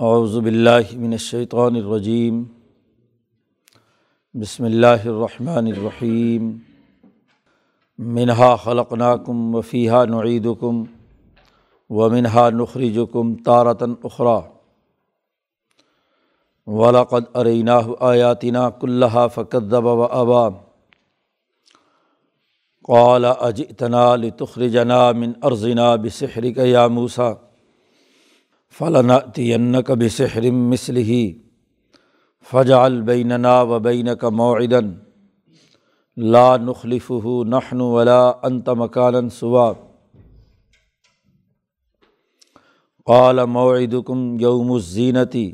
باللہ من الشیطان الرجیم بسم اللہ الرحمن الرحیم منہا خلقناکم وفیحہ نعیدکم و منہا نخرجکم تارتاً اخرا ولاقد ارینہ آیاتنا کلّہ فقدب و ابا قال اجئتنا لتخرجنا من ارضنا بسحرک یا موسیٰ فلنأتینک بسحر مثلہ فجعل بیننا و بینک موعدا. لا نخلفه نحن ولا انت مکانا سوا قال موعدکم یوم الزینتی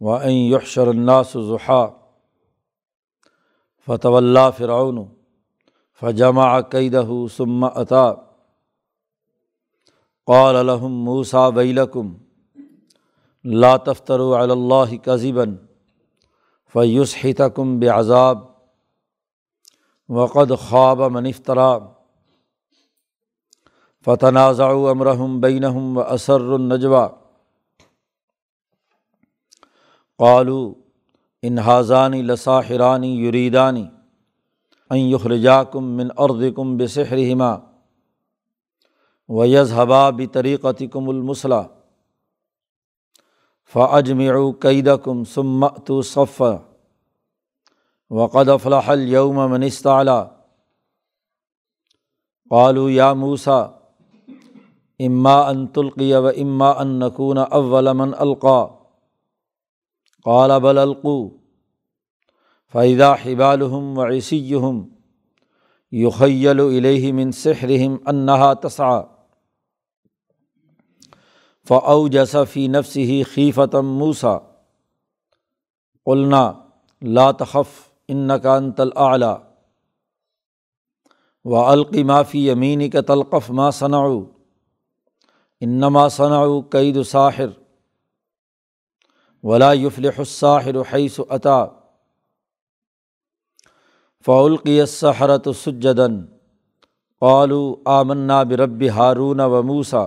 و ان یحشر الناس ضحا فتول فرعون فجمع قیدہ ثم عطا قال لهم موسا ویلکم لا تفتروا علی اللہ کذبا فیسحتکم بعذاب وقد خواب من افطرا فتنازع امرهم بینہم و اسر النجوا قالو ان حاضانی لساحرانی یریدانی ان یخرجاکم من اردکم بسحرہما و یذہبا بطریقتکم المصلح فاجمعوا قیدکم ثم اتوا صفا. وقد افلح اليوم من استعلا قالوا یا موسیٰ اما ان تلقی و اما ان نکون اول من القا قال بل القوا فیدا حبالحم و عیسیم یخیل الیہ من سحرہم انہا تسع فاؤ جسفی نفس ہی خیفتم موسا قلنا، لا تخف ان کا انتل و القی معافی امین کا تلقف ما صنعو انما صنعو قید ساحر۔ ولا یفلح الساحر حیث عطا فعلقی السحرت سجدن قالو آمنا برب ہارون و موسا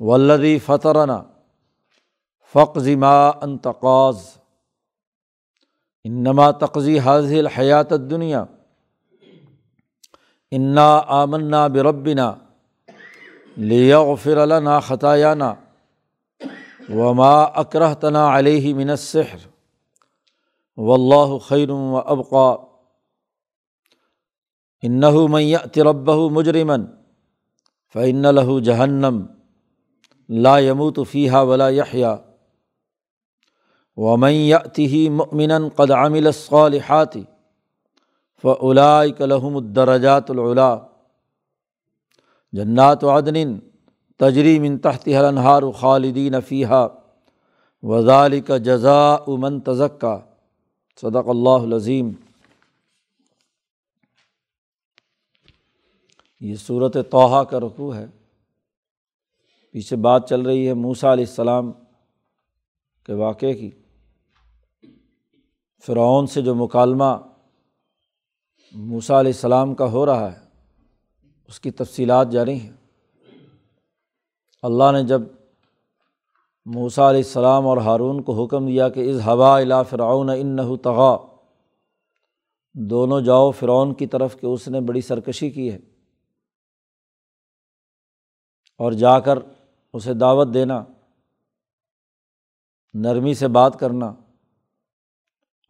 ولدی فطرنا فقضما انتقاض انما تقضی حاضل حیات دنیا انا آمنا بربنا لیغفر لنا خطایانہ وما اکرہ تنا علیہ من السحر. و اللہ خیر و ابقا. انَََََََََََََََََََََََََََََََََََََََََََََََََََََََََََََََََََََََََََََََََََََََََََََََََََََََََََََََََََََََ لا يموت فيها ولا يحيى ومن يأته مؤمنا قد عمل الصالحات فأولئك لهم الدرجات العلا. جنات عدن تجری من تحتها الانہار خالدین فيها. وذلك جزاء من تزكى. صدق اللہ العظیم یہ صورت توحہ کا رقوع ہے۔ پیچھے بات چل رہی ہے موسا علیہ السلام کے واقعے کی۔ فرعون سے جو مکالمہ موسا علیہ السلام کا ہو رہا ہے، اس کی تفصیلات جاری ہیں۔ اللہ نے جب موسا علیہ السلام اور ہارون کو حکم دیا کہ از ہوا الا فرعون ان اسے دعوت دینا، نرمی سے بات کرنا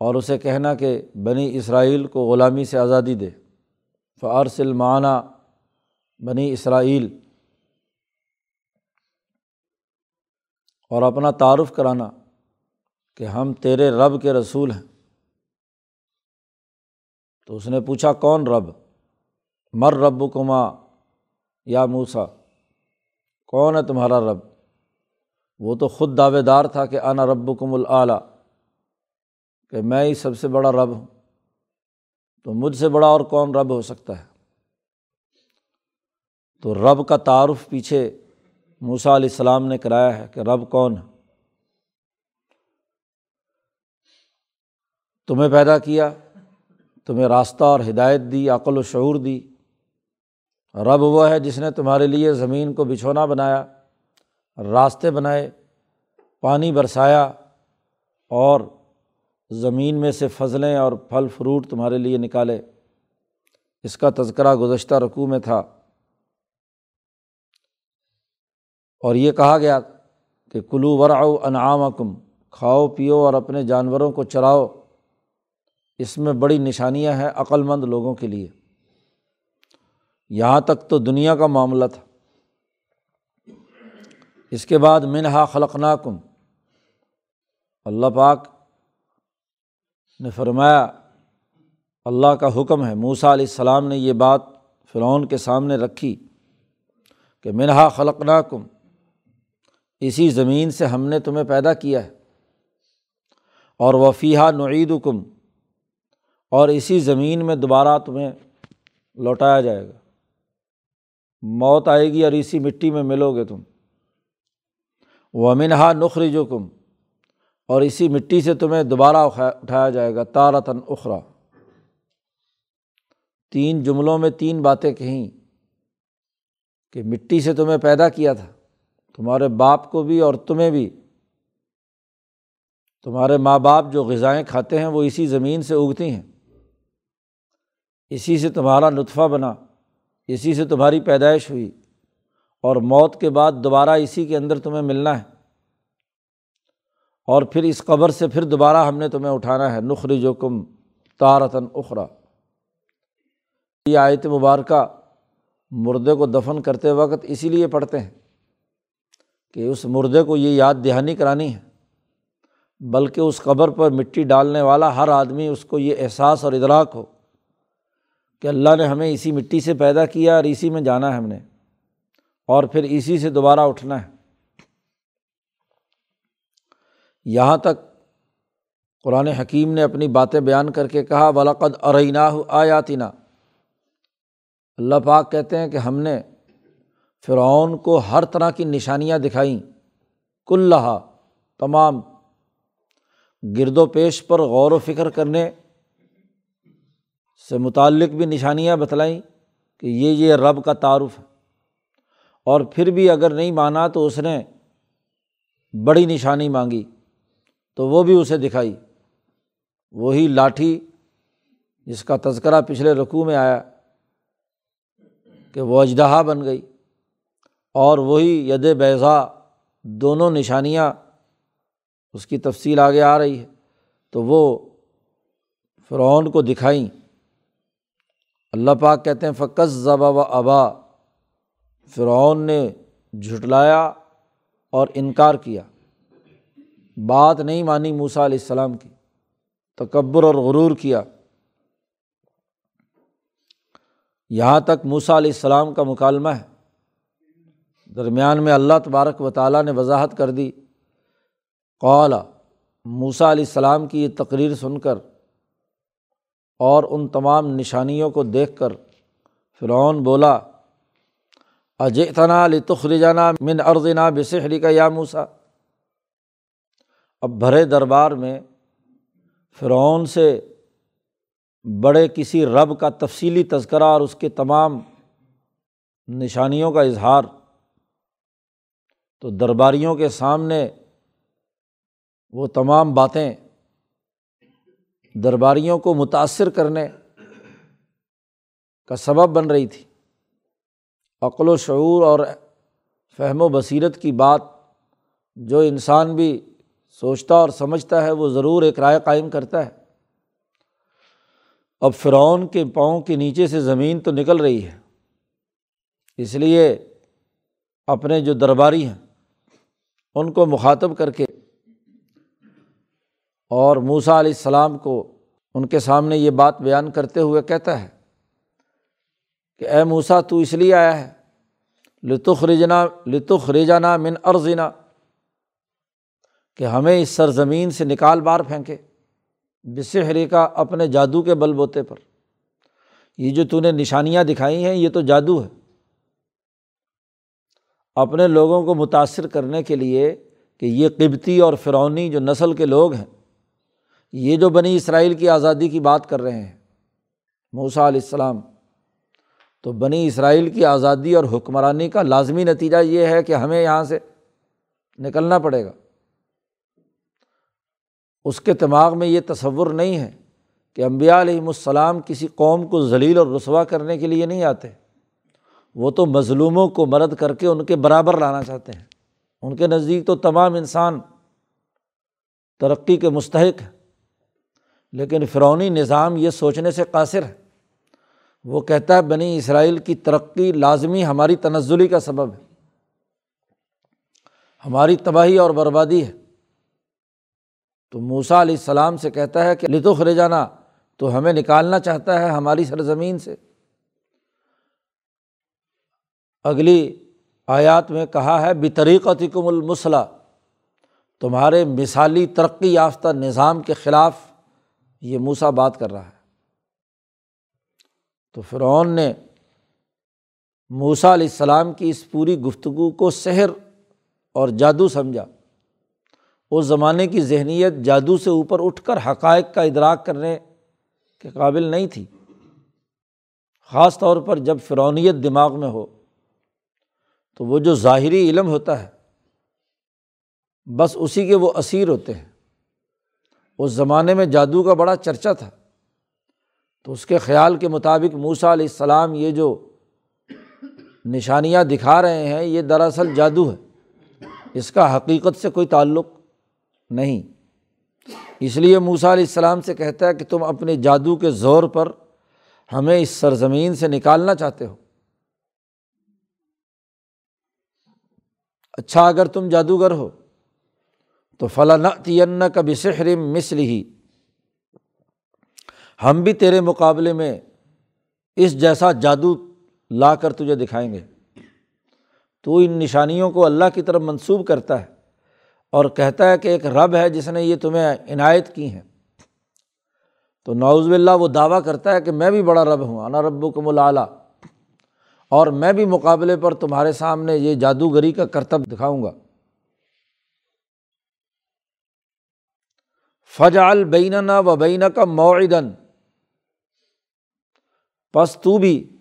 اور اسے کہنا کہ بنی اسرائیل کو غلامی سے آزادی دے۔ فارسل معنیٰ بنی اسرائیل۔ اور اپنا تعارف کرانا کہ ہم تیرے رب کے رسول ہیں۔ تو اس نے پوچھا، کون رب؟ مر رب کما یا موسا کون ہے تمہارا رب؟ وہ تو خود دعوے دار تھا کہ انا رب کم العلیٰ کہ میں ہی سب سے بڑا رب ہوں۔ تو مجھ سے بڑا اور کون رب ہو سکتا ہے؟ تو رب کا تعارف پیچھے موسا علیہ السلام نے کرایا ہے کہ رب کون ہے۔ تمہیں پیدا کیا، تمہیں راستہ اور ہدایت دی، عقل و شعور دی رب وہ ہے جس نے تمہارے لیے زمین کو بچھونا بنایا، راستے بنائے، پانی برسایا اور زمین میں سے فضلیں اور پھل فروٹ تمہارے لیے نکالے۔ اس کا تذکرہ گزشتہ رقوع میں تھا۔ اور یہ کہا گیا کہ کلو ورعو انعام کم کھاؤ، پیو اور اپنے جانوروں کو چراؤ۔ اس میں بڑی نشانیاں ہیں، عقلمند لوگوں کے لیے۔ یہاں تک تو دنیا کا معاملہ تھا۔ اس کے بعد منہا خلق کم اللہ پاک نے فرمایا، اللہ کا حکم ہے۔ موسا علیہ السلام نے یہ بات فرعون کے سامنے رکھی کہ منہا خلق کم اسی زمین سے ہم نے تمہیں پیدا کیا ہے۔ اور وفیہ نعید کم اور اسی زمین میں دوبارہ تمہیں لوٹایا جائے گا۔ موت آئے گی اور اسی مٹی میں ملو گے تم۔ وہ منہا نخری جو کم اور اسی مٹی سے تمہیں دوبارہ اٹھایا جائے گا تارتن اخرا تین جملوں میں تین باتیں کہیں کہ مٹی سے تمہیں پیدا کیا تھا، تمہارے باپ کو بھی اور تمہیں بھی۔ تمہارے ماں باپ جو غذائیں کھاتے ہیں، وہ اسی زمین سے اگتی ہیں۔ اسی سے تمہارا نطفہ بنا۔ اسی سے تمہاری پیدائش ہوئی اور موت کے بعد دوبارہ اسی کے اندر تمہیں ملنا ہے۔ اور پھر اس قبر سے پھر دوبارہ ہم نے تمہیں اٹھانا ہے۔ نخری جو کم تارتن اخرا یہ آیت مبارکہ مردے کو دفن کرتے وقت اسی لیے پڑھتے ہیں کہ اس مردے کو یہ یاد دہانی کرانی ہے، بلکہ اس قبر پر مٹی ڈالنے والا ہر آدمی اس کو یہ احساس اور ادراک ہو کہ اللہ نے ہمیں اسی مٹی سے پیدا کیا اور اسی میں جانا ہے ہم نے اور پھر اسی سے دوبارہ اٹھنا ہے۔ یہاں تک قرآن حکیم نے اپنی باتیں بیان کر کے کہا بلاقد ارئینہ آیاتینہ اللہ پاک کہتے ہیں کہ ہم نے فرعون کو ہر طرح کی نشانیاں دکھائیں۔ کل تمام گرد و پیش پر غور و فکر کرنے سے متعلق بھی نشانیاں بتلائیں کہ یہ یہ رب کا تعارف ہے۔ اور پھر بھی اگر نہیں مانا تو اس نے بڑی نشانی مانگی، تو وہ بھی اسے دکھائی۔ وہی لاٹھی جس کا تذکرہ پچھلے رقوع میں آیا کہ وہ اجدہا بن گئی۔ اور وہی ید بیضا دونوں نشانیاں اس کی تفصیل آگے آ رہی ہے۔ تو وہ فرعون کو دکھائیں۔ اللہ پاک کہتے ہیں فقص ضبا و ابا فرعون نے جھٹلایا اور انکار کیا۔ بات نہیں مانی موسا علیہ السلام کی۔ تکبر اور غرور کیا۔ یہاں تک موسا علیہ السلام کا مکالمہ ہے۔ درمیان میں اللہ تبارک و تعالیٰ نے وضاحت کر دی۔ قالا موسا علیہ السلام کی یہ تقریر سن کر اور ان تمام نشانیوں کو دیکھ کر فرعون بولا اجتنا لتخرجنا من ارضنا بسحری کا یا موسا اب بھرے دربار میں فرعون سے بڑے کسی رب کا تفصیلی تذکرہ اور اس کے تمام نشانیوں کا اظہار۔ تو درباریوں کے سامنے وہ تمام باتیں درباریوں کو متاثر کرنے کا سبب بن رہی تھی۔ عقل و شعور اور فہم و بصیرت کی بات جو انسان بھی سوچتا اور سمجھتا ہے، وہ ضرور ایک رائے قائم کرتا ہے۔ اب فرعون کے پاؤں کے نیچے سے زمین تو نکل رہی ہے۔ اس لیے اپنے جو درباری ہیں، ان کو مخاطب کر کے اور موسا علیہ السلام کو ان کے سامنے یہ بات بیان کرتے ہوئے کہتا ہے کہ اے موسا تو اس لیے آیا ہے۔ لطخ رجنا لطخ رجانا من ارزنا کہ ہمیں اس سرزمین سے نکال بار پھینکے بسحری کا اپنے جادو کے بل بوتے پر۔ یہ جو تو نے نشانیاں دکھائی ہیں، یہ تو جادو ہے۔ اپنے لوگوں کو متاثر کرنے کے لیے کہ یہ قبتی اور فرونی جو نسل کے لوگ ہیں یہ جو بنی اسرائیل کی آزادی کی بات کر رہے ہیں موسا علیہ السلام، تو بنی اسرائیل کی آزادی اور حکمرانی کا لازمی نتیجہ یہ ہے کہ ہمیں یہاں سے نکلنا پڑے گا۔ اس کے دماغ میں یہ تصور نہیں ہے کہ امبیا علیہم السلام کسی قوم کو ذلیل اور رسوا کرنے کے لیے نہیں آتے۔ وہ تو مظلوموں کو مرد کر کے ان کے برابر لانا چاہتے ہیں۔ ان کے نزدیک تو تمام انسان ترقی کے مستحق ہیں۔ لیکن فرونی نظام یہ سوچنے سے قاصر ہے۔ وہ کہتا ہے بنی اسرائیل کی ترقی لازمی ہماری تنزلی کا سبب ہے۔ ہماری تباہی اور بربادی ہے۔ تو موسا علیہ السلام سے کہتا ہے کہ لطف رے جانا تو ہمیں نکالنا چاہتا ہے ہماری سرزمین سے۔ اگلی آیات میں کہا ہے بطریقت کم المسلح تمہارے مثالی ترقی یافتہ نظام کے خلاف یہ موسا بات کر رہا ہے۔ تو فرعون نے موسا علیہ السلام کی اس پوری گفتگو کو سحر اور جادو سمجھا۔ اس زمانے کی ذہنیت جادو سے اوپر اٹھ کر حقائق کا ادراک کرنے کے قابل نہیں تھی۔ خاص طور پر جب فرونیت دماغ میں ہو، تو وہ جو ظاہری علم ہوتا ہے، بس اسی کے وہ اسیر ہوتے ہیں۔ اس زمانے میں جادو کا بڑا چرچا تھا۔ تو اس کے خیال کے مطابق موسا علیہ السلام یہ جو نشانیاں دکھا رہے ہیں، یہ دراصل جادو ہے اس کا حقیقت سے کوئی تعلق نہیں۔ اس لیے موسا علیہ السلام سے کہتا ہے کہ تم اپنے جادو کے زور پر ہمیں اس سرزمین سے نکالنا چاہتے ہو۔ اچھا اگر تم جادوگر ہو تو فلاں تین کا بسحر مسل ہی ہم بھی تیرے مقابلے میں اس جیسا جادو لا کر تجھے دکھائیں گے۔ تو ان نشانیوں کو اللہ کی طرف منسوب کرتا ہے اور کہتا ہے کہ ایک رب ہے جس نے یہ تمہیں عنایت کی ہیں۔ تو نوز بلّہ وہ دعویٰ کرتا ہے کہ میں بھی بڑا رب ہوں، انا رب کم العلیٰ اور میں بھی مقابلے پر تمہارے سامنے یہ جادوگری کا کرتب دکھاؤں گا۔ فج البین و بین کا معدن پس تو بھی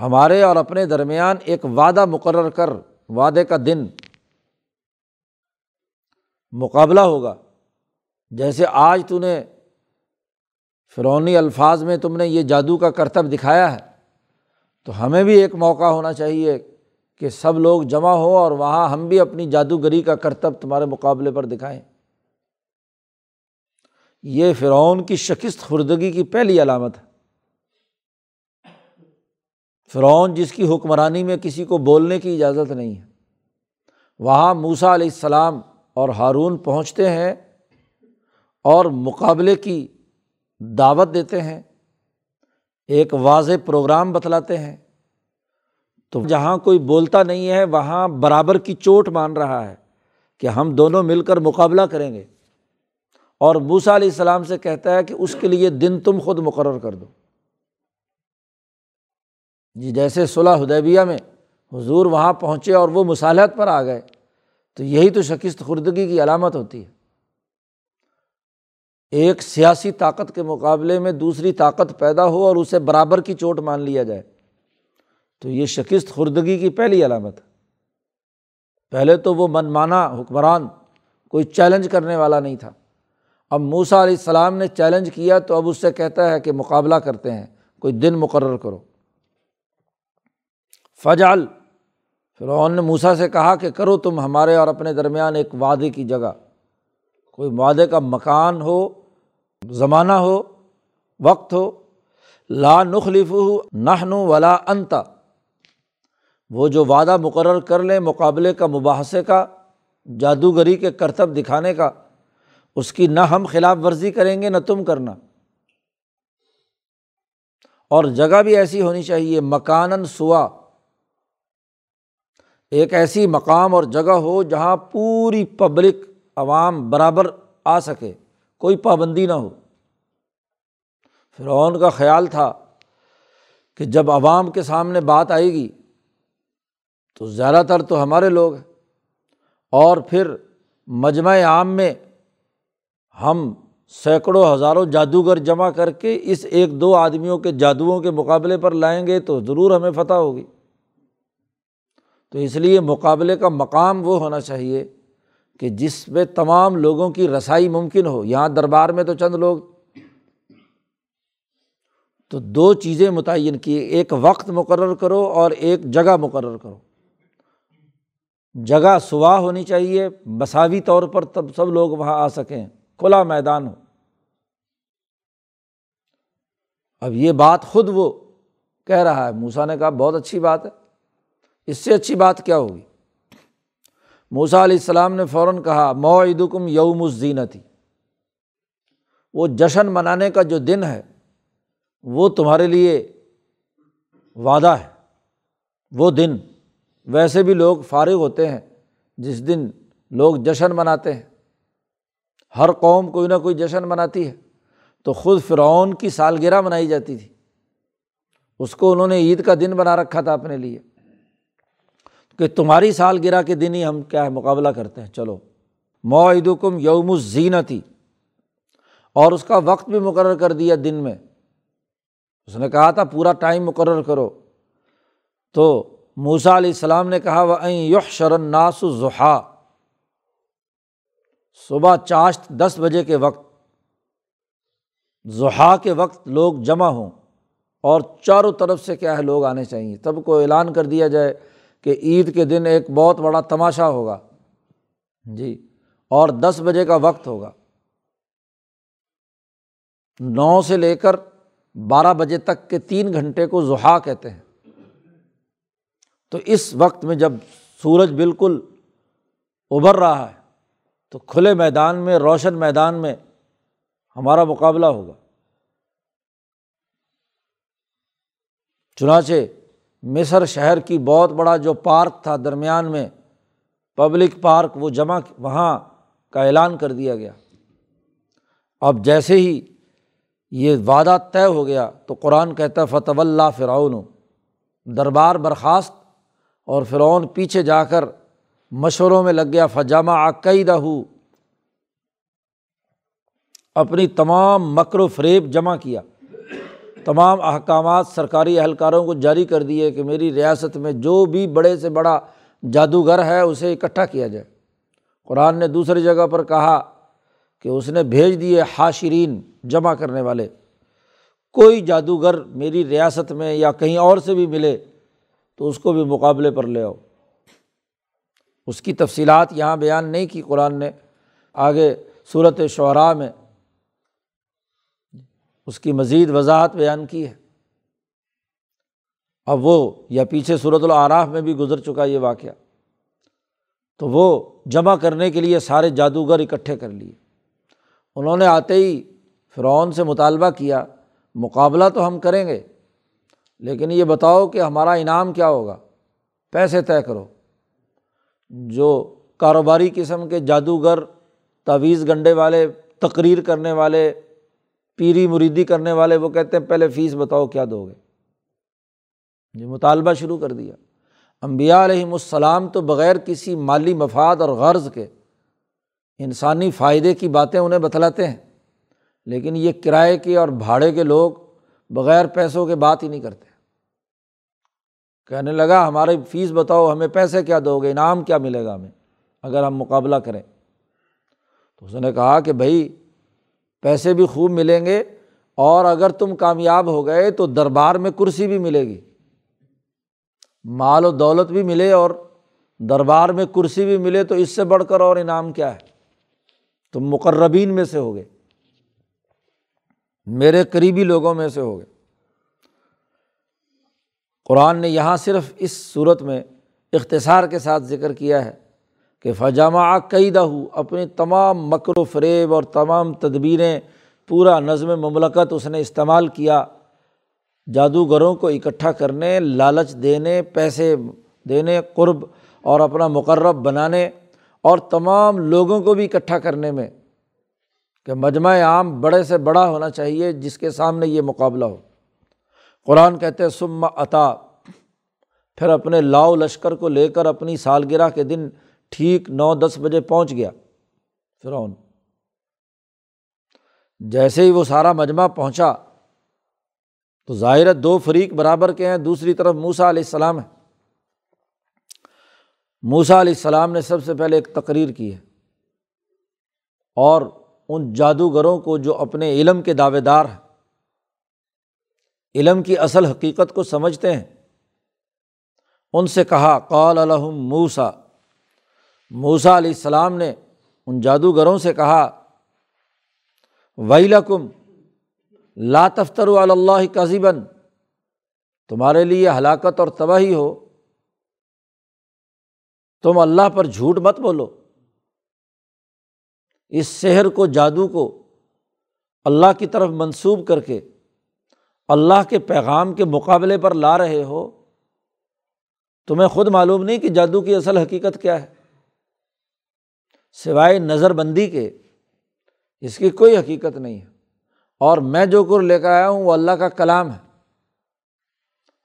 ہمارے اور اپنے درمیان ایک وعدہ مقرر کر، وعدے کا دن مقابلہ ہوگا۔ جیسے آج تو نے فرونی الفاظ میں تم نے یہ جادو کا کرتب دکھایا ہے، تو ہمیں بھی ایک موقع ہونا چاہیے کہ سب لوگ جمع ہو اور وہاں ہم بھی اپنی جادوگری کا کرتب تمہارے مقابلے پر دکھائیں۔ یہ فرعون کی شکست خوردگی کی پہلی علامت ہے۔ فرعون جس کی حکمرانی میں کسی کو بولنے کی اجازت نہیں ہے۔ وہاں موسا علیہ السلام اور ہارون پہنچتے ہیں اور مقابلے کی دعوت دیتے ہیں۔ ایک واضح پروگرام بتلاتے ہیں۔ تو جہاں کوئی بولتا نہیں ہے، وہاں برابر کی چوٹ مان رہا ہے کہ ہم دونوں مل کر مقابلہ کریں گے۔ اور موسا علیہ السلام سے کہتا ہے کہ اس کے لیے دن تم خود مقرر کر دو۔ جی جیسے صلاح حدیبیہ میں حضور وہاں پہنچے اور وہ مصالحت پر آ گئے، تو یہی تو شکست خوردگی کی علامت ہوتی ہے۔ ایک سیاسی طاقت کے مقابلے میں دوسری طاقت پیدا ہو اور اسے برابر کی چوٹ مان لیا جائے، تو یہ شکست خوردگی کی پہلی علامت ہے۔ پہلے تو وہ من مانا حکمران، کوئی چیلنج کرنے والا نہیں تھا۔ اب موسا علیہ السلام نے چیلنج کیا تو اب اس سے کہتا ہے کہ مقابلہ کرتے ہیں، کوئی دن مقرر کرو۔ فجال فرعون نے موسا سے کہا کہ کرو تم ہمارے اور اپنے درمیان ایک وعدے کی جگہ۔ کوئی وعدے کا مکان ہو، زمانہ ہو، وقت ہو، لا نخلف نہن ولا انتا۔ وہ جو وعدہ مقرر کر لیں مقابلے کا، مباحثے کا، جادوگری کے کرتب دکھانے کا۔ اس کی نہ ہم خلاف ورزی کریں گے، نہ تم کرنا۔ اور جگہ بھی ایسی ہونی چاہیے مکان سوا۔ ایک ایسی مقام اور جگہ ہو جہاں پوری پبلک عوام برابر آ سکے، کوئی پابندی نہ ہو۔ فرعون کا خیال تھا کہ جب عوام کے سامنے بات آئے گی تو زیادہ تر تو ہمارے لوگ ہیں۔ اور پھر مجمع عام میں ہم سینکڑوں ہزاروں جادوگر جمع کر کے اس ایک دو آدمیوں کے جادوؤں کے مقابلے پر لائیں گے تو ضرور ہمیں فتح ہوگی۔ تو اس لیے مقابلے کا مقام وہ ہونا چاہیے کہ جس میں تمام لوگوں کی رسائی ممکن ہو۔ یہاں دربار میں تو چند لوگ۔ تو دو چیزیں متعین کی، ایک وقت مقرر کرو اور ایک جگہ مقرر کرو۔ جگہ صبح ہونی چاہیے، مساوی طور پر تب سب لوگ وہاں آ سکیں۔ کھلا میدان ہو۔ اب یہ بات خود وہ کہہ رہا ہے۔ موسا نے کہا، بہت اچھی بات ہے۔ اس سے اچھی بات کیا ہوگی؟ موسا علیہ السلام نے فوراً کہا مو عیدکم یوم الزینتی۔ وہ جشن منانے کا جو دن ہے، وہ تمہارے لیے وعدہ ہے۔ وہ دن۔ ویسے بھی لوگ فارغ ہوتے ہیں، جس دن لوگ جشن مناتے ہیں۔ ہر قوم کوئی نہ کوئی جشن مناتی ہے۔ تو خود فرعون کی سالگرہ منائی جاتی تھی۔ اس کو انہوں نے عید کا دن بنا رکھا تھا اپنے لیے۔ کہ تمہاری سالگرہ کے دن ہی ہم کیا ہے، مقابلہ کرتے ہیں۔ چلو۔ معید کم یوم الزینتی۔ اور اس کا وقت بھی مقرر کر دیا دن میں۔ اس نے کہا تھا، پورا ٹائم مقرر کرو۔ تو موسا علیہ السلام نے کہا وہ یح شرن ناس ظہا صبح چاشت دس بجے کے وقت ظہا کے وقت لوگ جمع ہوں اور چاروں طرف سے کیا ہے، لوگ آنے چاہیے۔ تب کو اعلان کر دیا جائے کہ عید کے دن ایک بہت بڑا تماشا ہوگا۔ جی اور دس بجے کا وقت ہوگا۔ نو سے لے کر بارہ بجے تک کے تین گھنٹے کو زحا کہتے ہیں۔ تو اس وقت میں جب سورج بالکل ابھر رہا ہے تو کھلے میدان میں، روشن میدان میں ہمارا مقابلہ ہوگا۔ چنانچہ مصر شہر کی بہت بڑا جو پارک تھا درمیان میں، پبلک پارک وہ جمع وہاں کا اعلان کر دیا گیا۔ اب جیسے ہی یہ وعدہ طے ہو گیا تو قرآن کہتا فتح اللہ فرعون دربار برخاست اور فرعون پیچھے جا کر مشوروں میں لگ گیا فجامہ عقیدہ ہو اپنی تمام مکر و فریب جمع کیا۔ تمام احکامات سرکاری اہلکاروں کو جاری کر دیے کہ میری ریاست میں جو بھی بڑے سے بڑا جادوگر ہے، اسے اکٹھا کیا جائے۔ قرآن نے دوسری جگہ پر کہا کہ اس نے بھیج دیے حاشرین جمع کرنے والے۔ کوئی جادوگر میری ریاست میں یا کہیں اور سے بھی ملے تو اس کو بھی مقابلے پر لے آؤ۔ اس کی تفصیلات یہاں بیان نہیں کی، قرآن نے آگے صورت شعراء میں اس کی مزید وضاحت بیان کی ہے۔ اب وہ، یا پیچھے صورت العراف میں بھی گزر چکا یہ واقعہ۔ تو وہ جمع کرنے کے لیے سارے جادوگر اکٹھے کر لیے۔ انہوں نے آتے ہی فرعون سے مطالبہ کیا، مقابلہ تو ہم کریں گے، لیکن یہ بتاؤ کہ ہمارا انعام کیا ہوگا۔ پیسے طے کرو۔ جو کاروباری قسم کے جادوگر، تعویذ گنڈے والے، تقریر کرنے والے، پیری مریدی کرنے والے، وہ کہتے ہیں پہلے فیس بتاؤ کیا دو گے؟ یہ مطالبہ شروع کر دیا۔ امبیا علیہم السلام تو بغیر کسی مالی مفاد اور غرض کے انسانی فائدے کی باتیں انہیں بتلاتے ہیں، لیکن یہ کرائے کے اور بھاڑے کے لوگ بغیر پیسوں کے بات ہی نہیں کرتے۔ کہنے لگا، ہماری فیس بتاؤ، ہمیں پیسے کیا دو گے؟ انعام کیا ملے گا ہمیں؟ اگر ہم مقابلہ کریں۔ تو اس نے کہا کہ بھائی، پیسے بھی خوب ملیں گے اور اگر تم کامیاب ہو گئے تو دربار میں کرسی بھی ملے گی۔ مال و دولت بھی ملے اور دربار میں کرسی بھی ملے تو اس سے بڑھ کر اور انعام کیا ہے؟ تم مقربین میں سے ہو گئے میرے قریبی لوگوں میں سے ہو گئے قرآن نے یہاں صرف اس صورت میں اختصار کے ساتھ ذکر کیا ہے کہ فجامہ قیدہ ہو اپنی تمام مکر و فریب اور تمام تدبیریں پورا نظم مملکت اس نے استعمال کیا، جادوگروں کو اکٹھا کرنے، لالچ دینے، پیسے دینے، قرب اور اپنا مقرب بنانے اور تمام لوگوں کو بھی اکٹھا کرنے میں کہ مجمع عام بڑے سے بڑا ہونا چاہیے جس کے سامنے یہ مقابلہ ہو۔ قرآن کہتے سما عطا پھر اپنے لاؤ لشکر کو لے کر اپنی سالگرہ کے دن ٹھیک نو دس بجے پہنچ گیا۔ فرعون۔ جیسے ہی وہ سارا مجمع پہنچا، تو ظاہر دو فریق برابر کے ہیں، دوسری طرف موسا علیہ السلام ہے۔ موسا علیہ السلام نے سب سے پہلے ایک تقریر کی ہے۔ اور ان جادوگروں کو جو اپنے علم کے دعوے دار ہیں۔ علم کی اصل حقیقت کو سمجھتے ہیں۔ ان سے کہا، قال الحم موسا موسا علیہ السلام نے ان جادوگروں سے کہا، ویلکم لا تفتر اللہ کذیبن تمہارے لیے ہلاکت اور تباہی ہو۔ تم اللہ پر جھوٹ مت بولو۔ اس شہر کو، جادو کو اللہ کی طرف منسوب کر کے اللہ کے پیغام کے مقابلے پر لا رہے ہو، تمہیں خود معلوم نہیں کہ جادو کی اصل حقیقت کیا ہے۔ سوائے نظر بندی کے، اس کی کوئی حقیقت نہیں ہے۔ اور میں جو کر لے کر آیا ہوں، وہ اللہ کا کلام ہے۔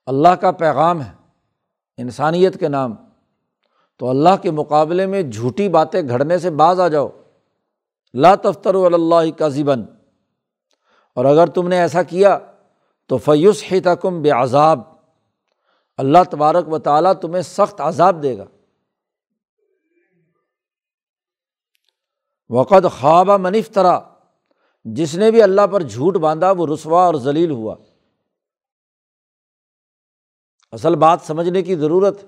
اللہ کا پیغام ہے، انسانیت کے نام۔ تو اللہ کے مقابلے میں جھوٹی باتیں گھڑنے سے باز آ جاؤ۔ لا تفتر اللہ کا ذیبن اور اگر تم نے ایسا کیا تو فیوس ہی تکم بے عذاب اللہ تبارک و تعالیٰ تمہیں سخت عذاب دے گا۔ وقت خوابہ منف طرح جس نے بھی اللہ پر جھوٹ باندھا وہ رسوا اور ذلیل ہوا۔ اصل بات سمجھنے کی ضرورت،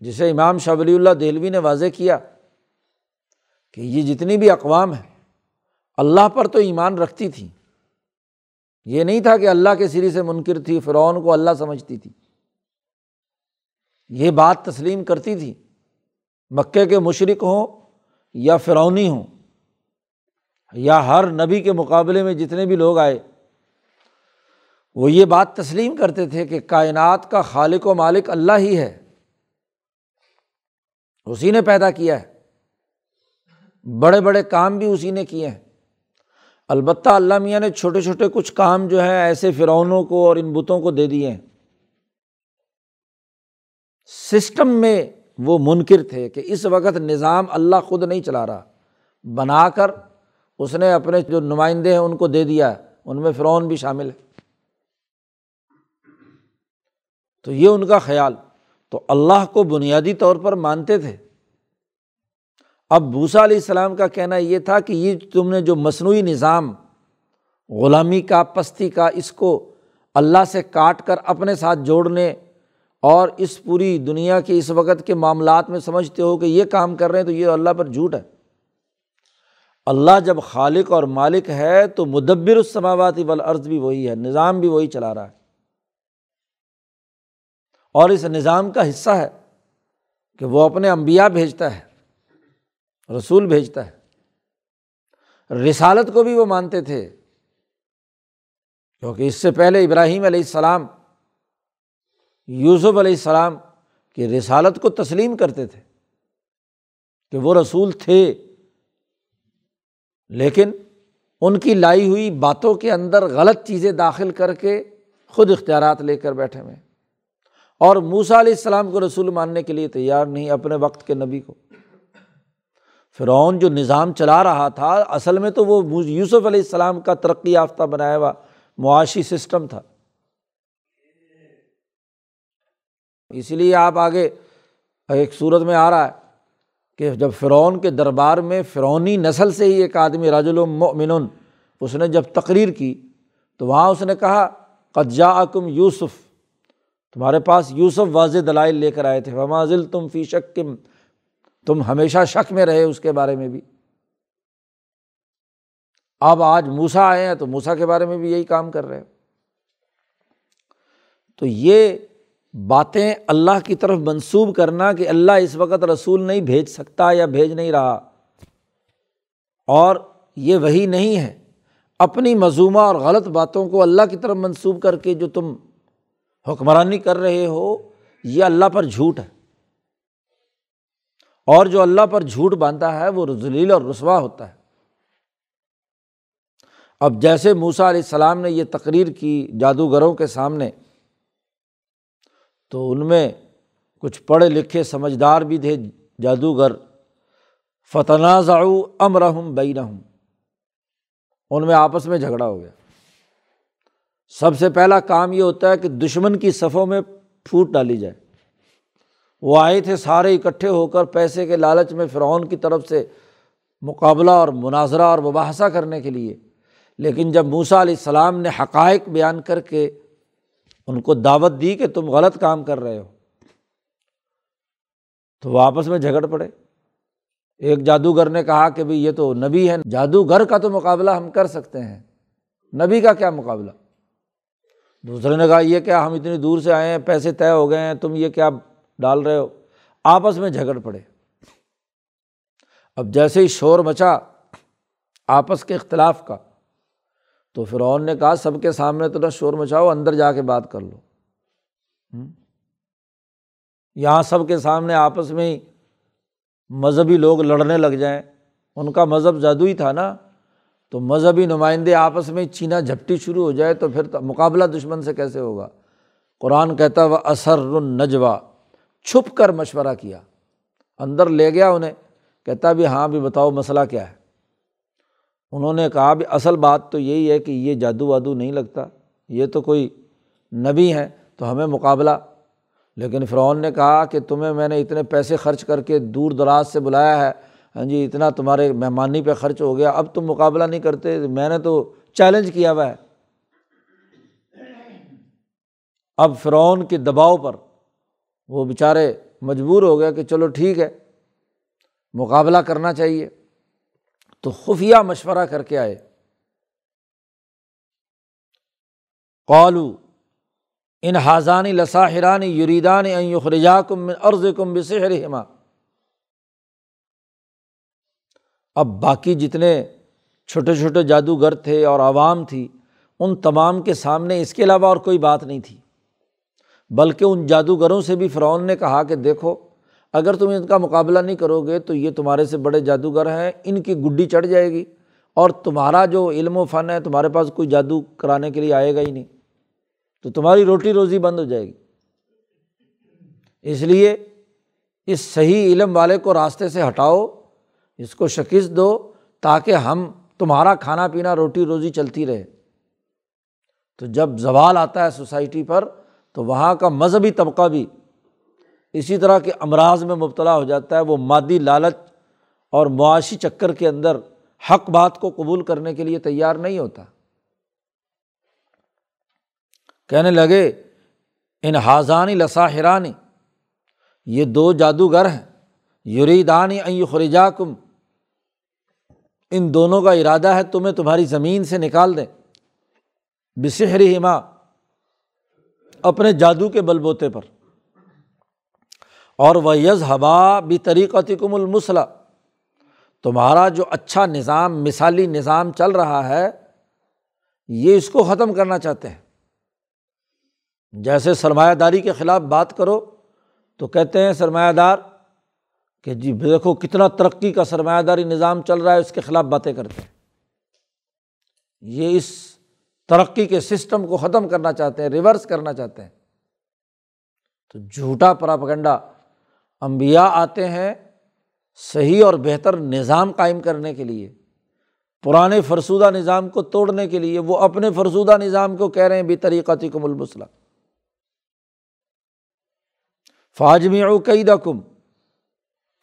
جسے امام شاہ ولی اللہ دہلوی نے واضح کیا، کہ یہ جتنی بھی اقوام ہیں، اللہ پر تو ایمان رکھتی تھیں۔ یہ نہیں تھا کہ اللہ کے سری سے منکر تھی، فرعون کو اللہ سمجھتی تھی۔ یہ بات تسلیم کرتی تھی۔ مکے کے مشرق ہوں یا فرونی ہوں، یا ہر نبی کے مقابلے میں جتنے بھی لوگ آئے، وہ یہ بات تسلیم کرتے تھے کہ کائنات کا خالق و مالک اللہ ہی ہے۔ اسی نے پیدا کیا ہے۔ بڑے بڑے کام بھی اسی نے کیے ہیں۔ البتہ اللہ میاں نے چھوٹے چھوٹے کچھ کام جو ہے ایسے فرعونوں کو اور ان بتوں کو دے دیے ہیں۔ سسٹم میں وہ منکر تھے کہ اس وقت نظام اللہ خود نہیں چلا رہا۔ بنا کر اس نے اپنے جو نمائندے ہیں ان کو دے دیا، ان میں فرعون بھی شامل ہے۔ تو یہ ان کا خیال۔ تو اللہ کو بنیادی طور پر مانتے تھے۔ اب بھوسا علیہ السلام کا کہنا یہ تھا کہ یہ تم نے جو مصنوعی نظام، غلامی کا، پستی کا، اس کو اللہ سے کاٹ کر اپنے ساتھ جوڑنے اور اس پوری دنیا کے، اس وقت کے معاملات میں سمجھتے ہو کہ یہ کام کر رہے ہیں تو یہ اللہ پر جھوٹ ہے۔ اللہ جب خالق اور مالک ہے تو مدبر السماواتی والارض بھی وہی ہے، نظام بھی وہی چلا رہا ہے۔ اور اس نظام کا حصہ ہے کہ وہ اپنے امبیا بھیجتا ہے۔ رسول بھیجتا ہے۔ رسالت کو بھی وہ مانتے تھے۔ کیونکہ اس سے پہلے ابراہیم علیہ السلام، یوسف علیہ السلام کی رسالت کو تسلیم کرتے تھے کہ وہ رسول تھے۔ لیکن ان کی لائی ہوئی باتوں کے اندر غلط چیزیں داخل کر کے خود اختیارات لے کر بیٹھے ہوئے۔ اور موسا علیہ السلام کو رسول ماننے کے لیے تیار نہیں اپنے وقت کے نبی کو۔ فرعون جو نظام چلا رہا تھا، اصل میں تو وہ یوسف علیہ السلام کا ترقی یافتہ بنایا ہوا معاشی سسٹم تھا۔ اسی لیے آپ آگے ایک صورت میں آ رہا ہے کہ جب فرعون کے دربار میں فرونی نسل سے ہی ایک آدمی راج المن اس نے جب تقریر کی تو وہاں اس نے کہا قجا کم یوسف تمہارے پاس یوسف واضح دلائل لے کر آئے تھے۔ وماضل تم فی شک کم تم ہمیشہ شک میں رہے اس کے بارے میں بھی۔ اب آج موسا آئے ہیں تو موسا کے بارے میں بھی یہی کام کر رہے تو یہ باتیں اللہ کی طرف منسوب کرنا کہ اللہ اس وقت رسول نہیں بھیج سکتا یا بھیج نہیں رہا۔ اور یہ وہی نہیں ہے۔ اپنی مضمومہ اور غلط باتوں کو اللہ کی طرف منسوب کر کے جو تم حکمرانی کر رہے ہو، یہ اللہ پر جھوٹ ہے۔ اور جو اللہ پر جھوٹ باندھتا ہے، وہ ذلیل اور رسوا ہوتا ہے۔ اب جیسے موسا علیہ السلام نے یہ تقریر کی جادوگروں کے سامنے، تو ان میں کچھ پڑھے لکھے سمجھدار بھی تھے جادوگر۔ فتنازع امرحم بینہم ان میں آپس میں جھگڑا ہو گیا۔ سب سے پہلا کام یہ ہوتا ہے کہ دشمن کی صفوں میں پھوٹ ڈالی جائے۔ وہ آئے تھے سارے اکٹھے ہو کر پیسے کے لالچ میں فرعون کی طرف سے مقابلہ اور مناظرہ اور مباحثہ کرنے کے لیے۔ لیکن جب موسا علیہ السلام نے حقائق بیان کر کے ان کو دعوت دی کہ تم غلط کام کر رہے ہو، تو وہ آپس میں جھگڑ پڑے۔ ایک جادوگر نے کہا کہ بھائی یہ تو نبی ہے جادوگر کا تو مقابلہ ہم کر سکتے ہیں، نبی کا کیا مقابلہ؟ دوسرے نے کہا، یہ کیا ہم اتنی دور سے آئے ہیں، پیسے طے ہو گئے ہیں، تم یہ کیا ڈال رہے ہو، آپس میں جھگڑ پڑے۔ اب جیسے ہی شور مچا آپس کے اختلاف کا، تو فرعون نے کہا، سب کے سامنے تو نہ شور مچاؤ، اندر جا کے بات کر لو۔ یہاں سب کے سامنے آپس میں ہی مذہبی لوگ لڑنے لگ جائیں۔ ان کا مذہب جادوئی تھا نا۔ تو مذہبی نمائندے آپس میں چینا جھپٹی شروع ہو جائے تو پھر مقابلہ دشمن سے کیسے ہوگا؟ قرآن کہتا وہ اثر النجوا چھپ کر مشورہ کیا۔ اندر لے گیا انہیں، کہتا بھی ہاں بھی بتاؤ مسئلہ کیا ہے۔ انہوں نے کہا بھی اصل بات تو یہی ہے کہ یہ جادو وادو نہیں لگتا، یہ تو کوئی نبی ہیں، تو ہمیں مقابلہ۔ لیکن فرعون نے کہا کہ تمہیں میں نے اتنے پیسے خرچ کر کے دور دراز سے بلایا ہے ہاں جی اتنا تمہارے مہمانی پہ خرچ ہو گیا، اب تم مقابلہ نہیں کرتے، میں نے تو چیلنج کیا ہوا ہے۔ اب فرعون کے دباؤ پر وہ بیچارے مجبور ہو گیا کہ چلو ٹھیک ہے، مقابلہ کرنا چاہیے۔ تو خفیہ مشورہ کر کے آئے۔ قالو، ان حاضانی لساحرانی یریدان یخرجا کم عرض کم بسحر ہما اب باقی جتنے چھوٹے چھوٹے جادوگر تھے اور عوام تھی، ان تمام کے سامنے اس کے علاوہ اور کوئی بات نہیں تھی۔ بلکہ ان جادوگروں سے بھی فرعون نے کہا کہ دیکھو، اگر تم ان کا مقابلہ نہیں کرو گے تو یہ تمہارے سے بڑے جادوگر ہیں، ان کی گڈی چڑھ جائے گی اور تمہارا جو علم و فن ہے تمہارے پاس کوئی جادو کرانے کے لیے آئے گا ہی نہیں۔ تو تمہاری روٹی روزی بند ہو جائے گی۔ اس لیے اس صحیح علم والے کو راستے سے ہٹاؤ، اس کو شکست دو تاکہ ہم تمہارا کھانا پینا روٹی روزی چلتی رہے۔ تو جب زوال آتا ہے سوسائٹی پر تو وہاں کا مذہبی طبقہ بھی اسی طرح کے امراض میں مبتلا ہو جاتا ہے، وہ مادی لالچ اور معاشی چکر کے اندر حق بات کو قبول کرنے کے لیے تیار نہیں ہوتا۔ کہنے لگے، ان حاضانی لساحرانی، یہ دو جادوگر ہیں، یریدانی خریجا کم ان دونوں کا ارادہ ہے تمہیں تمہاری زمین سے نکال دیں۔ بسحری ہما اپنے جادو کے بل بوتے پر۔ اور وہ یز ہوا بھی طریقتی کم المسلح تمہارا جو اچھا نظام، مثالی نظام چل رہا ہے، یہ اس کو ختم کرنا چاہتے ہیں۔ جیسے سرمایہ داری کے خلاف بات کرو، تو کہتے ہیں سرمایہ دار کہ جی دیکھو کتنا ترقی کا سرمایہ داری نظام چل رہا ہے، اس کے خلاف باتیں کرتے ہیں۔ یہ اس ترقی کے سسٹم کو ختم کرنا چاہتے ہیں ریورس کرنا چاہتے ہیں۔ تو جھوٹا پراپگنڈا امبیا آتے ہیں صحیح اور بہتر نظام قائم کرنے کے لیے، پرانے فرسودہ نظام کو توڑنے کے لیے، وہ اپنے فرسودہ نظام کو کہہ رہے ہیں بھی طریقہ کم المسلح فاجمی قید کم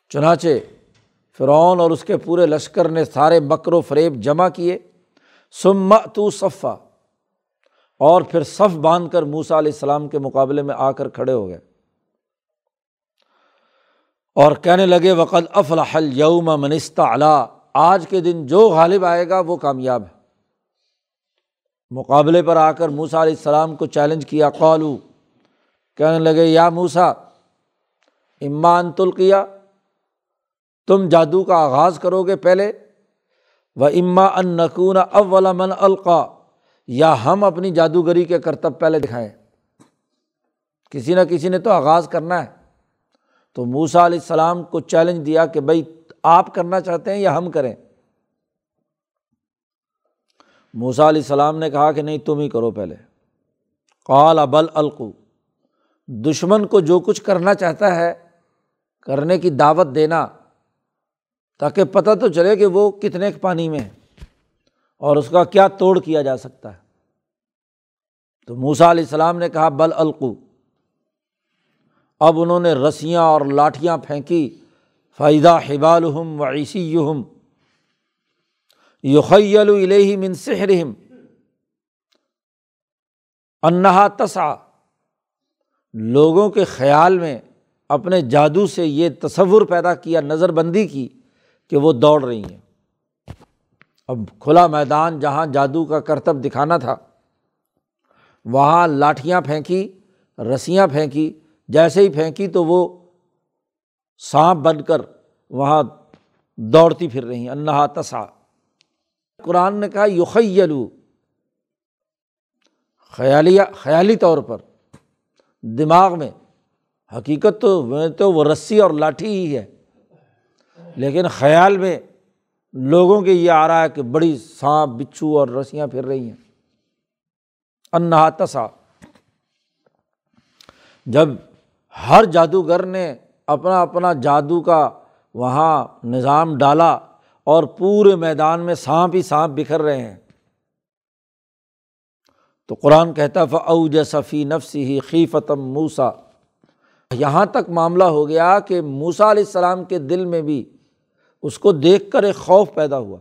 چنانچہ فرعون اور اس کے پورے لشکر نے سارے مکر و فریب جمع کیے۔ سم تو صفا اور پھر صف باندھ کر موسا علیہ السلام کے مقابلے میں آ کر کھڑے ہو گئے۔ اور کہنے لگے وقت افلاح یوم منستہ علا آج کے دن جو غالب آئے گا وہ کامیاب ہے۔ مقابلے پر آ کر موسا علیہ السلام کو چیلنج کیا قالو کہنے لگے، یا موسا امان تلقیا۔ تم جادو کا آغاز کرو گے پہلے۔ و اما ان نقون اول من القا یا ہم اپنی جادوگری کے کرتب پہلے دکھائیں۔ کسی نہ کسی نے تو آغاز کرنا ہے۔ تو موسا علیہ السلام کو چیلنج دیا کہ بھائی آپ کرنا چاہتے ہیں یا ہم کریں۔ موسا علیہ السلام نے کہا کہ نہیں، تم ہی کرو پہلے۔ قال ابل القو۔ دشمن کو جو کچھ کرنا چاہتا ہے، کرنے کی دعوت دینا، تاکہ پتہ تو چلے کہ وہ کتنے پانی میں ہے اور اس کا کیا توڑ کیا جا سکتا ہے؟ تو موسا علیہ السلام نے کہا، بل القو۔ اب انہوں نے رسیاں اور لاٹھیاں پھینکی۔ فائدہ حبالحم و عیسی یہم یخیل الہ من سحرہم انہا تسا لوگوں کے خیال میں اپنے جادو سے یہ تصور پیدا کیا نظر بندی کی کہ وہ دوڑ رہی ہیں۔ اب کھلا میدان جہاں جادو کا کرتب دکھانا تھا، وہاں لاٹھیاں پھینکی، رسیاں پھینکی، جیسے ہی پھینکی تو وہ سانپ بن کر وہاں دوڑتی پھر رہی، انہا تسا قرآن نے کہا یوخیلو خیالیہ خیالی طور پر۔ دماغ میں۔ حقیقت تو میں تو وہ رسی اور لاٹھی ہی ہے، لیکن خیال میں لوگوں کے یہ آ رہا ہے کہ بڑی سانپ، بچھو اور رسیاں پھر رہی ہیں۔ انہا تسا۔ جب ہر جادوگر نے اپنا اپنا جادو کا وہاں نظام ڈالا اور پورے میدان میں سانپ ہی سانپ بکھر رہے ہیں، تو قرآن کہتا فعوج صفی نفسی ہی خی فتم موسا یہاں تک معاملہ ہو گیا کہ موسا علیہ السلام کے دل میں بھی اس کو دیکھ کر ایک خوف پیدا ہوا۔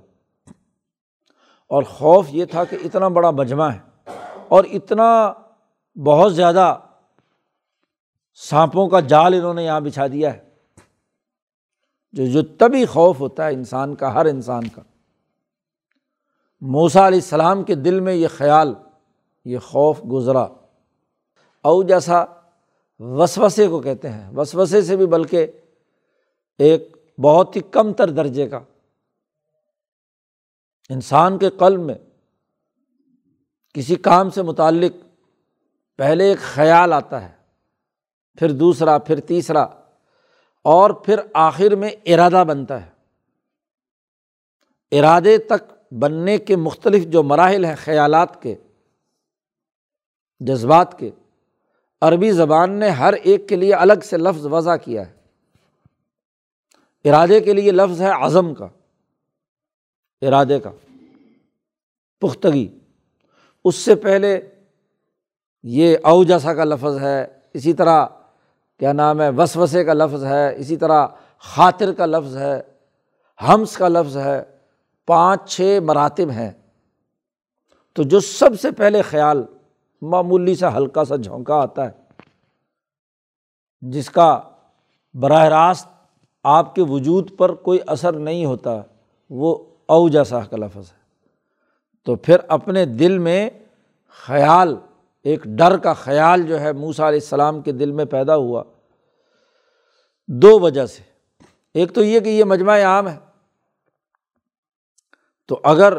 اور خوف یہ تھا کہ اتنا بڑا مجمع ہے اور اتنا بہت زیادہ سانپوں کا جال انہوں نے یہاں بچھا دیا ہے۔ جو جو تبھی خوف ہوتا ہے انسان کا، ہر انسان کا۔ موسا علیہ السلام کے دل میں یہ خیال، یہ خوف گزرا۔ او جیسا وسوسے کو کہتے ہیں۔ وسوسے سے بھی بلکہ ایک بہت ہی کم تر درجے کا۔ انسان کے قلب میں کسی کام سے متعلق پہلے ایک خیال آتا ہے، پھر دوسرا، پھر تیسرا، اور پھر آخر میں ارادہ بنتا ہے۔ ارادے تک بننے کے مختلف جو مراحل ہیں خیالات کے، جذبات کے، عربی زبان نے ہر ایک کے لیے الگ سے لفظ وضع کیا ہے۔ ارادے کے لیے لفظ ہے عزم کا، ارادے کا، پختگی۔ اس سے پہلے یہ او جیسا کا لفظ ہے، اسی طرح کیا نام ہے، وسوسے کا لفظ ہے، اسی طرح خاطر کا لفظ ہے، ہمس کا لفظ ہے، پانچ چھ مراتب ہیں۔ تو جو سب سے پہلے خیال معمولی سا ہلکا سا جھونکا آتا ہے، جس کا براہ راست آپ کے وجود پر کوئی اثر نہیں ہوتا، وہ او جیسا کا لفظ ہے۔ تو پھر اپنے دل میں خیال، ایک ڈر کا خیال جو ہے موسا علیہ السلام کے دل میں پیدا ہوا۔ دو وجہ سے۔ ایک تو یہ کہ یہ مجمع عام ہے۔ تو اگر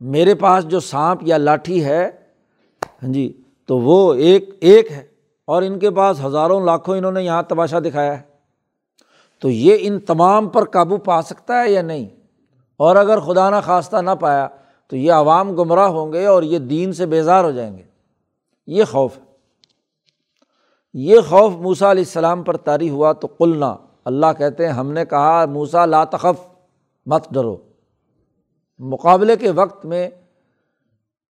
میرے پاس جو سانپ یا لاٹھی ہے ہاں جی تو وہ ایک ایک ہے۔ اور ان کے پاس ہزاروں، لاکھوں انہوں نے یہاں تماشا دکھایا ہے۔ تو یہ ان تمام پر قابو پا سکتا ہے یا نہیں؟ اور اگر خدا نہ خواستہ نہ پایا، تو یہ عوام گمراہ ہوں گے اور یہ دین سے بیزار ہو جائیں گے۔ یہ خوف ہے۔ یہ خوف موسا علیہ السلام پر طاری ہوا تو قلنا، اللہ کہتے ہیں، ہم نے کہا موسا لاتخف مت ڈرو۔ مقابلے کے وقت میں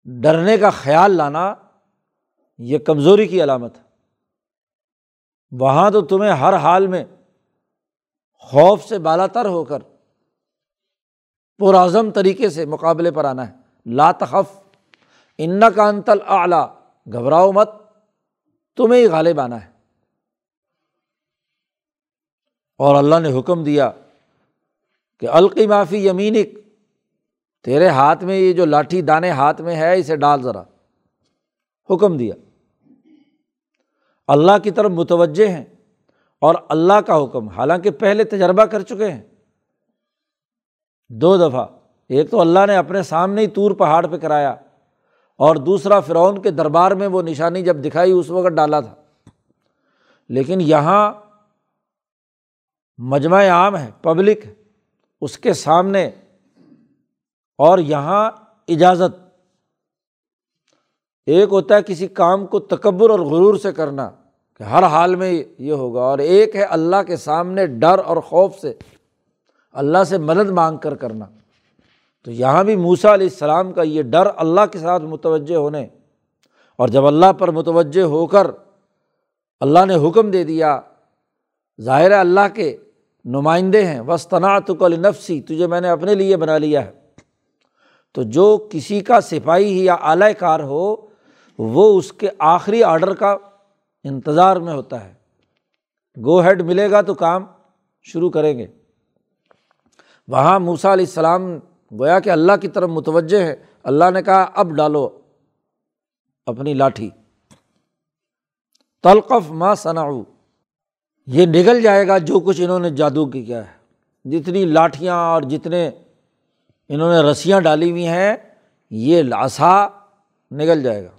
ڈرنے کا خیال لانا یہ کمزوری کی علامت ہے۔ وہاں تو تمہیں ہر حال میں خوف سے بالا تر ہو کر پرعزم طریقے سے مقابلے پر آنا ہے۔ لاتخف ان کا انتل اعلیٰ گھبراؤ مت، تمہیں ہی غالب آنا ہے۔ اور اللہ نے حکم دیا کہ القی معافی یمینک، تیرے ہاتھ میں یہ جو لاٹھی دانے ہاتھ میں ہے، اسے ڈال ذرا۔ حکم دیا۔ اللہ کی طرف متوجہ ہیں۔ اور اللہ کا حکم، حالانکہ پہلے تجربہ کر چکے ہیں۔ دو دفعہ، ایک تو اللہ نے اپنے سامنے ہی طور پہاڑ پہ کرایا اور دوسرا فرعون کے دربار میں وہ نشانی جب دکھائی، اس وقت ڈالا تھا۔ لیکن یہاں مجمع عام ہے پبلک اس کے سامنے اور یہاں اجازت۔ ایک ہوتا ہے کسی کام کو تکبر اور غرور سے کرنا۔ کہ ہر حال میں یہ ہوگا اور ایک ہے اللہ کے سامنے ڈر اور خوف سے اللہ سے مدد مانگ کر کرنا۔ تو یہاں بھی موسا علیہ السلام کا یہ ڈر اللہ کے ساتھ متوجہ ہونے اور جب اللہ پر متوجہ ہو کر اللہ نے حکم دے دیا، ظاہر اللہ کے نمائندے ہیں وسطنات کل نفسی تجھے میں نے اپنے لیے بنا لیا ہے۔ تو جو کسی کا سپاہی یا اعلی کار ہو، وہ اس کے آخری آڈر کا انتظار میں ہوتا ہے۔ گو ہیڈ ملے گا تو کام شروع کریں گے۔ وہاں موسا علیہ السلام گویا کہ اللہ کی طرف متوجہ ہے۔ اللہ نے کہا، اب ڈالو اپنی لاٹھی۔ تلقف ما صنعو یہ نگل جائے گا، جو کچھ انہوں نے جادو کی کیا ہے۔ جتنی لاٹھیاں اور جتنے انہوں نے رسیاں ڈالی ہوئی ہیں، یہ لاسا نگل جائے گا۔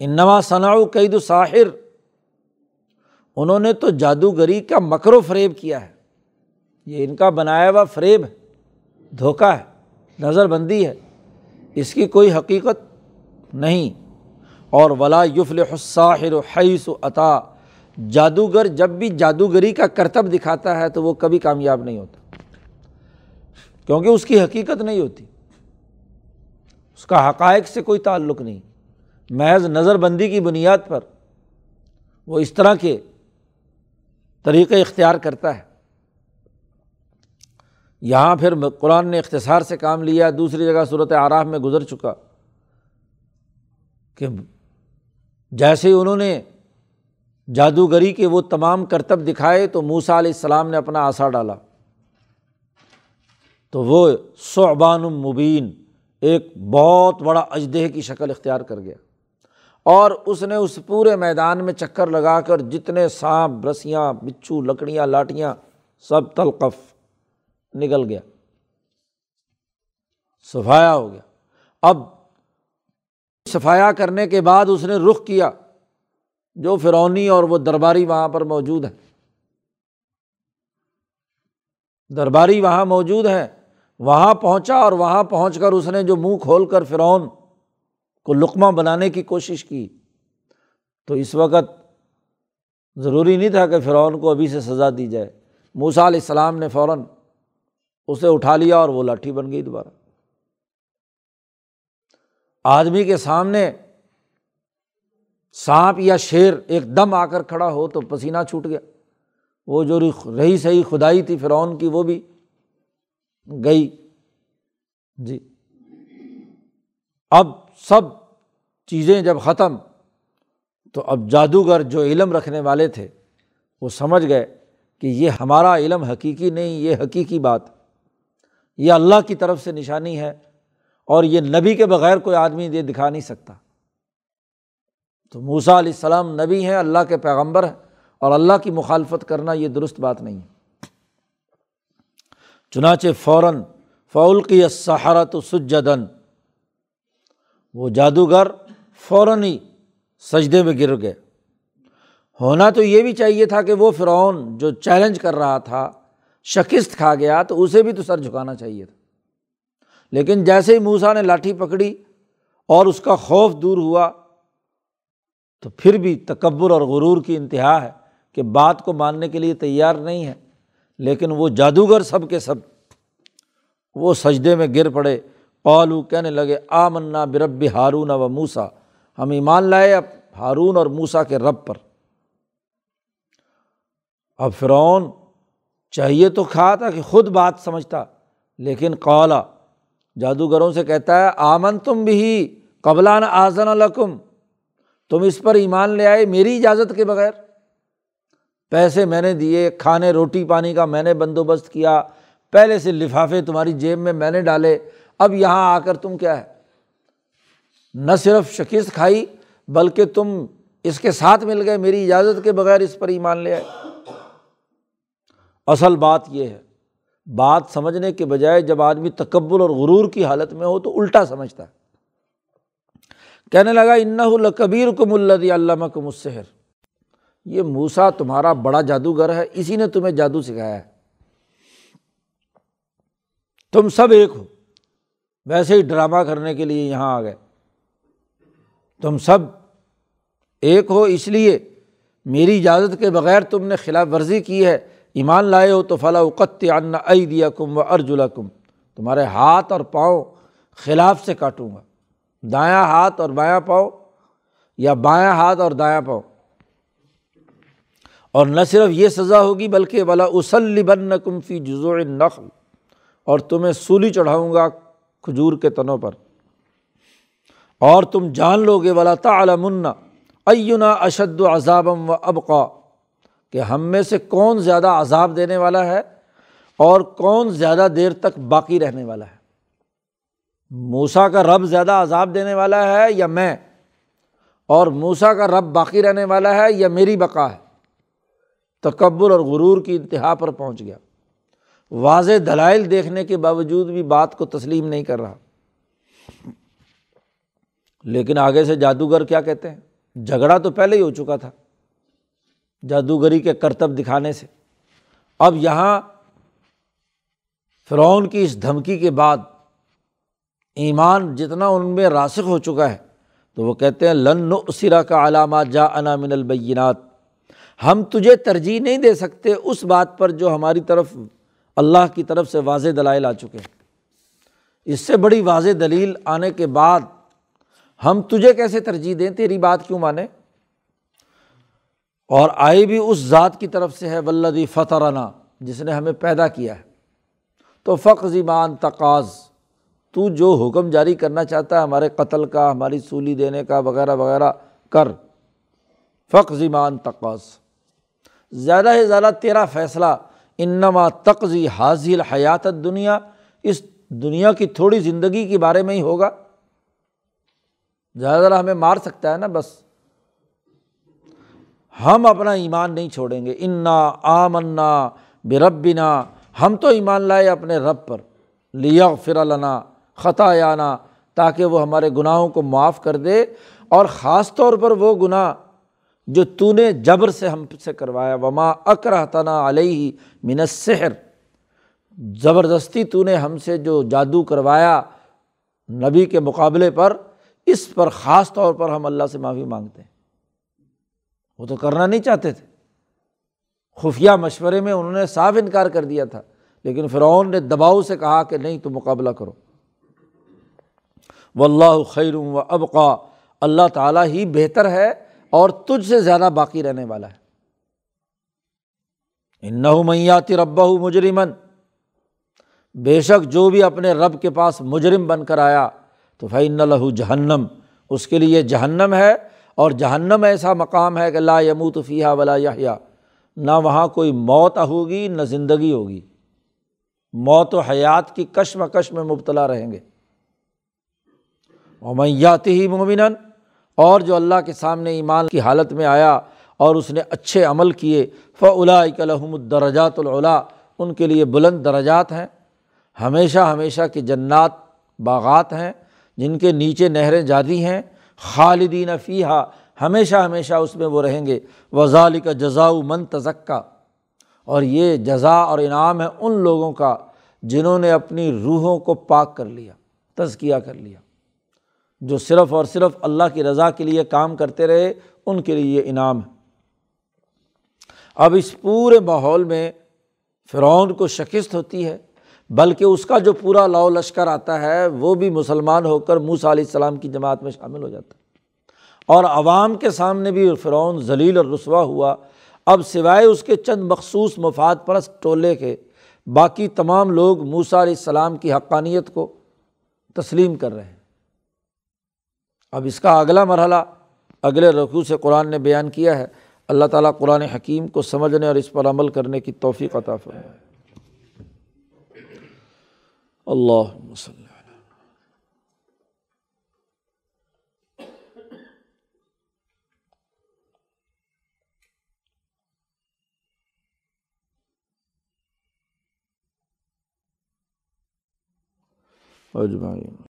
انما ثناؤ قید ساحر۔ انہوں نے تو جادوگری کا مکر و فریب کیا ہے۔ یہ ان کا بنایا ہوا فریب ہے، دھوکہ ہے، نظر بندی ہے۔ اس کی کوئی حقیقت نہیں۔ اور ولا یفل حساحر حیث و عطا جادوگر جب بھی جادوگری کا کرتب دکھاتا ہے تو وہ کبھی کامیاب نہیں ہوتا۔ کیونکہ اس کی حقیقت نہیں ہوتی۔ اس کا حقائق سے کوئی تعلق نہیں۔ محض نظر بندی کی بنیاد پر وہ اس طرح کے طریقے اختیار کرتا ہے۔ یہاں پھر قرآن نے اختصار سے کام لیا، دوسری جگہ صورت آراف میں گزر چکا کہ جیسے ہی انہوں نے جادوگری کے وہ تمام کرتب دکھائے تو موسا علیہ السلام نے اپنا آسا ڈالا۔ تو وہ صعبان مبین ایک بہت بڑا اجدہ کی شکل اختیار کر گیا۔ اور اس نے اس پورے میدان میں چکر لگا کر جتنے سانپ، رسیاں، بچھو، لکڑیاں، لاٹیاں، سب تلقف نکل گیا۔ صفایا ہو گیا۔ اب صفایا کرنے کے بعد اس نے رخ کیا، جو فرونی اور وہ درباری وہاں پر موجود ہے درباری وہاں موجود ہے وہاں پہنچا اور وہاں پہنچ کر اس نے جو منہ کھول کر فرعون کو لقمہ بنانے کی کوشش کی۔ تو اس وقت ضروری نہیں تھا کہ فرعون کو ابھی سے سزا دی جائے۔ موسا علیہ السلام نے فوراً اسے اٹھا لیا اور وہ لاٹھی بن گئی دوبارہ۔ آدمی کے سامنے سانپ یا شیر ایک دم آ کر کھڑا ہو تو پسینہ چھوٹ گیا۔ وہ جو رہی صحیح خدائی تھی فرعون کی، وہ بھی گئی۔ جی۔ اب سب چیزیں جب ختم، تو اب جادوگر جو علم رکھنے والے تھے، وہ سمجھ گئے کہ یہ ہمارا علم حقیقی نہیں، یہ حقیقی بات۔ یہ اللہ کی طرف سے نشانی ہے اور یہ نبی کے بغیر کوئی آدمی یہ دکھا نہیں سکتا۔ تو موسا علیہ السلام نبی ہیں، اللہ کے پیغمبر ہیں اور اللہ کی مخالفت کرنا یہ درست بات نہیں ہے۔ چنانچہ فوراً فول کی سہارت سجدن وہ جادوگر فوراً ہی سجدے میں گر گئے۔ ہونا تو یہ بھی چاہیے تھا کہ وہ فرعون جو چیلنج کر رہا تھا، شکست کھا گیا، تو اسے بھی تو سر جھکانا چاہیے تھا۔ لیکن جیسے ہی موسا نے لاٹھی پکڑی اور اس کا خوف دور ہوا، تو پھر بھی تکبر اور غرور کی انتہا ہے کہ بات کو ماننے کے لیے تیار نہیں ہے۔ لیکن وہ جادوگر سب کے سب وہ سجدے میں گر پڑے۔ پالو کہنے لگے آ منا برب ہارون و موسا ہم ایمان لائے اب ہارون اور موسا کے رب پر۔ اب فرعون چاہیے تو کھا تھا کہ خود بات سمجھتا، لیکن قالا، جادوگروں سے کہتا ہے آمن تم بھی قبلان آزن الکم تم اس پر ایمان لے آئے میری اجازت کے بغیر۔ پیسے میں نے دیے، کھانے، روٹی، پانی کا میں نے بندوبست کیا۔ پہلے سے لفافے تمہاری جیب میں میں نے ڈالے۔ اب یہاں آ کر تم کیا ہے؟ نہ صرف شکست کھائی، بلکہ تم اس کے ساتھ مل گئے، میری اجازت کے بغیر اس پر ایمان لے آئے۔ اصل بات یہ ہے، بات سمجھنے کے بجائے جب آدمی تکبر اور غرور کی حالت میں ہو تو الٹا سمجھتا ہے۔ کہنے لگا ان ویسے ہی ڈرامہ کرنے کے لیے یہاں آ گئے۔ تم سب ایک ہو، اس لیے میری اجازت کے بغیر تم نے خلاف ورزی کی ہے۔ ایمان لائے ہو تو فلاں اقت ان ائی دیا کم و ارجلا کم تمہارے ہاتھ اور پاؤں خلاف سے کاٹوں گا۔ دایاں ہاتھ اور بایاں پاؤ یا بایاں ہاتھ اور دایاں پاؤ اور نہ صرف یہ سزا ہوگی بلکہ بلا اسلی بن کم فی جزو نقل اور تمہیں سولی چڑھاؤں گا کھجور کے تنوں پر۔ اور تم جان لو گے ولا تعلمن اینا اشد و عذابم و ابقا کہ ہم میں سے کون زیادہ عذاب دینے والا ہے اور کون زیادہ دیر تک باقی رہنے والا ہے؟ موسا کا رب زیادہ عذاب دینے والا ہے یا میں؟ اور موسا کا رب باقی رہنے والا ہے یا میری بقا ہے؟ تکبر اور غرور کی انتہا پر پہنچ گیا۔ واضح دلائل دیکھنے کے باوجود بھی بات کو تسلیم نہیں کر رہا۔ لیکن آگے سے جادوگر کیا کہتے ہیں؟ جھگڑا تو پہلے ہی ہو چکا تھا جادوگری کے کرتب دکھانے سے۔ اب یہاں فرعون کی اس دھمکی کے بعد ایمان جتنا ان میں راسخ ہو چکا ہے تو وہ کہتے ہیں، لن اسرا کا علامات جا انا من البینات۔ ہم تجھے ترجیح نہیں دے سکتے اس بات پر جو ہماری طرف اللہ کی طرف سے واضح دلائل آ چکے ہیں۔ اس سے بڑی واضح دلیل آنے کے بعد ہم تجھے کیسے ترجیح دیں؟ تیری بات کیوں مانیں؟ اور آئی بھی اس ذات کی طرف سے ہے ولدی فتح جس نے ہمیں پیدا کیا ہے۔ تو فق مان تقاض تو جو حکم جاری کرنا چاہتا ہے ہمارے قتل کا، ہماری سولی دینے کا، وغیرہ وغیرہ کر۔ فق مان تقاض زیادہ سے زیادہ تیرا فیصلہ انما تقضی حاضل حیات دنیا اس دنیا کی تھوڑی زندگی کے بارے میں ہی ہوگا۔ زیادہ ہمیں مار سکتا ہے نا بس۔ ہم اپنا ایمان نہیں چھوڑیں گے۔ انا آمنا بے ہم تو ایمان لائے اپنے رب پر۔ لیا فر لنا خطا یانا تاکہ وہ ہمارے گناہوں کو معاف کر دے۔ اور خاص طور پر وہ گناہ جو تو نے جبر سے ہم سے کروایا، وما اکرا تنا علیہ من سحر زبردستی تو نے ہم سے جو جادو کروایا نبی کے مقابلے پر، اس پر خاص طور پر ہم اللہ سے معافی مانگتے ہیں۔ وہ تو کرنا نہیں چاہتے تھے۔ خفیہ مشورے میں انہوں نے صاف انکار کر دیا تھا، لیکن فرعون نے دباؤ سے کہا کہ نہیں تو مقابلہ کرو۔ و اللہ خیر و ابقا اللہ تعالیٰ ہی بہتر ہے۔ اور تجھ سے زیادہ باقی رہنے والا ہے۔ ان میاتی ربا مجرمن۔ بے شک جو بھی اپنے رب کے پاس مجرم بن کر آیا، تو فعن لہو جہنم۔ اس کے لیے جہنم ہے اور جہنم ایسا مقام ہے کہ لا یموت فیحہ ولا یا نہ وہاں کوئی موت ہوگی، نہ زندگی ہوگی۔ موت و حیات کی کشم کش میں مبتلا رہیں گے۔ میاتی ہی مومن اور جو اللہ کے سامنے ایمان کی حالت میں آیا اور اس نے اچھے عمل کیے فلا کلحم الدرجات العلاء ان کے لیے بلند درجات ہیں۔ ہمیشہ ہمیشہ کی جنات باغات ہیں، جن کے نیچے نہریں جاری ہیں۔ خالدین فیحہ ہمیشہ ہمیشہ اس میں وہ رہیں گے۔ وزال کا جزا من تزکا۔ اور یہ جزا اور انعام ہے ان لوگوں کا جنہوں نے اپنی روحوں کو پاک کر لیا، تزکیہ کر لیا۔ جو صرف اور صرف اللہ کی رضا کے لیے کام کرتے رہے، ان کے لیے یہ انعام ہے۔ اب اس پورے ماحول میں فرعون کو شکست ہوتی ہے، بلکہ اس کا جو پورا لاؤ لشکر آتا ہے، وہ بھی مسلمان ہو کر موسا علیہ السلام کی جماعت میں شامل ہو جاتا ہے۔ اور عوام کے سامنے بھی فرعون ذلیل اور رسوا ہوا۔ اب سوائے اس کے چند مخصوص مفاد پرست ٹولے کے، باقی تمام لوگ موسا علیہ السلام کی حقانیت کو تسلیم کر رہے ہیں۔ اب اس کا اگلا مرحلہ اگلے رقوع سے قرآن نے بیان کیا ہے۔ اللہ تعالیٰ قرآن حکیم کو سمجھنے اور اس پر عمل کرنے کی توفیق عطا فرمائے۔ اللہ وسلم اجمعین۔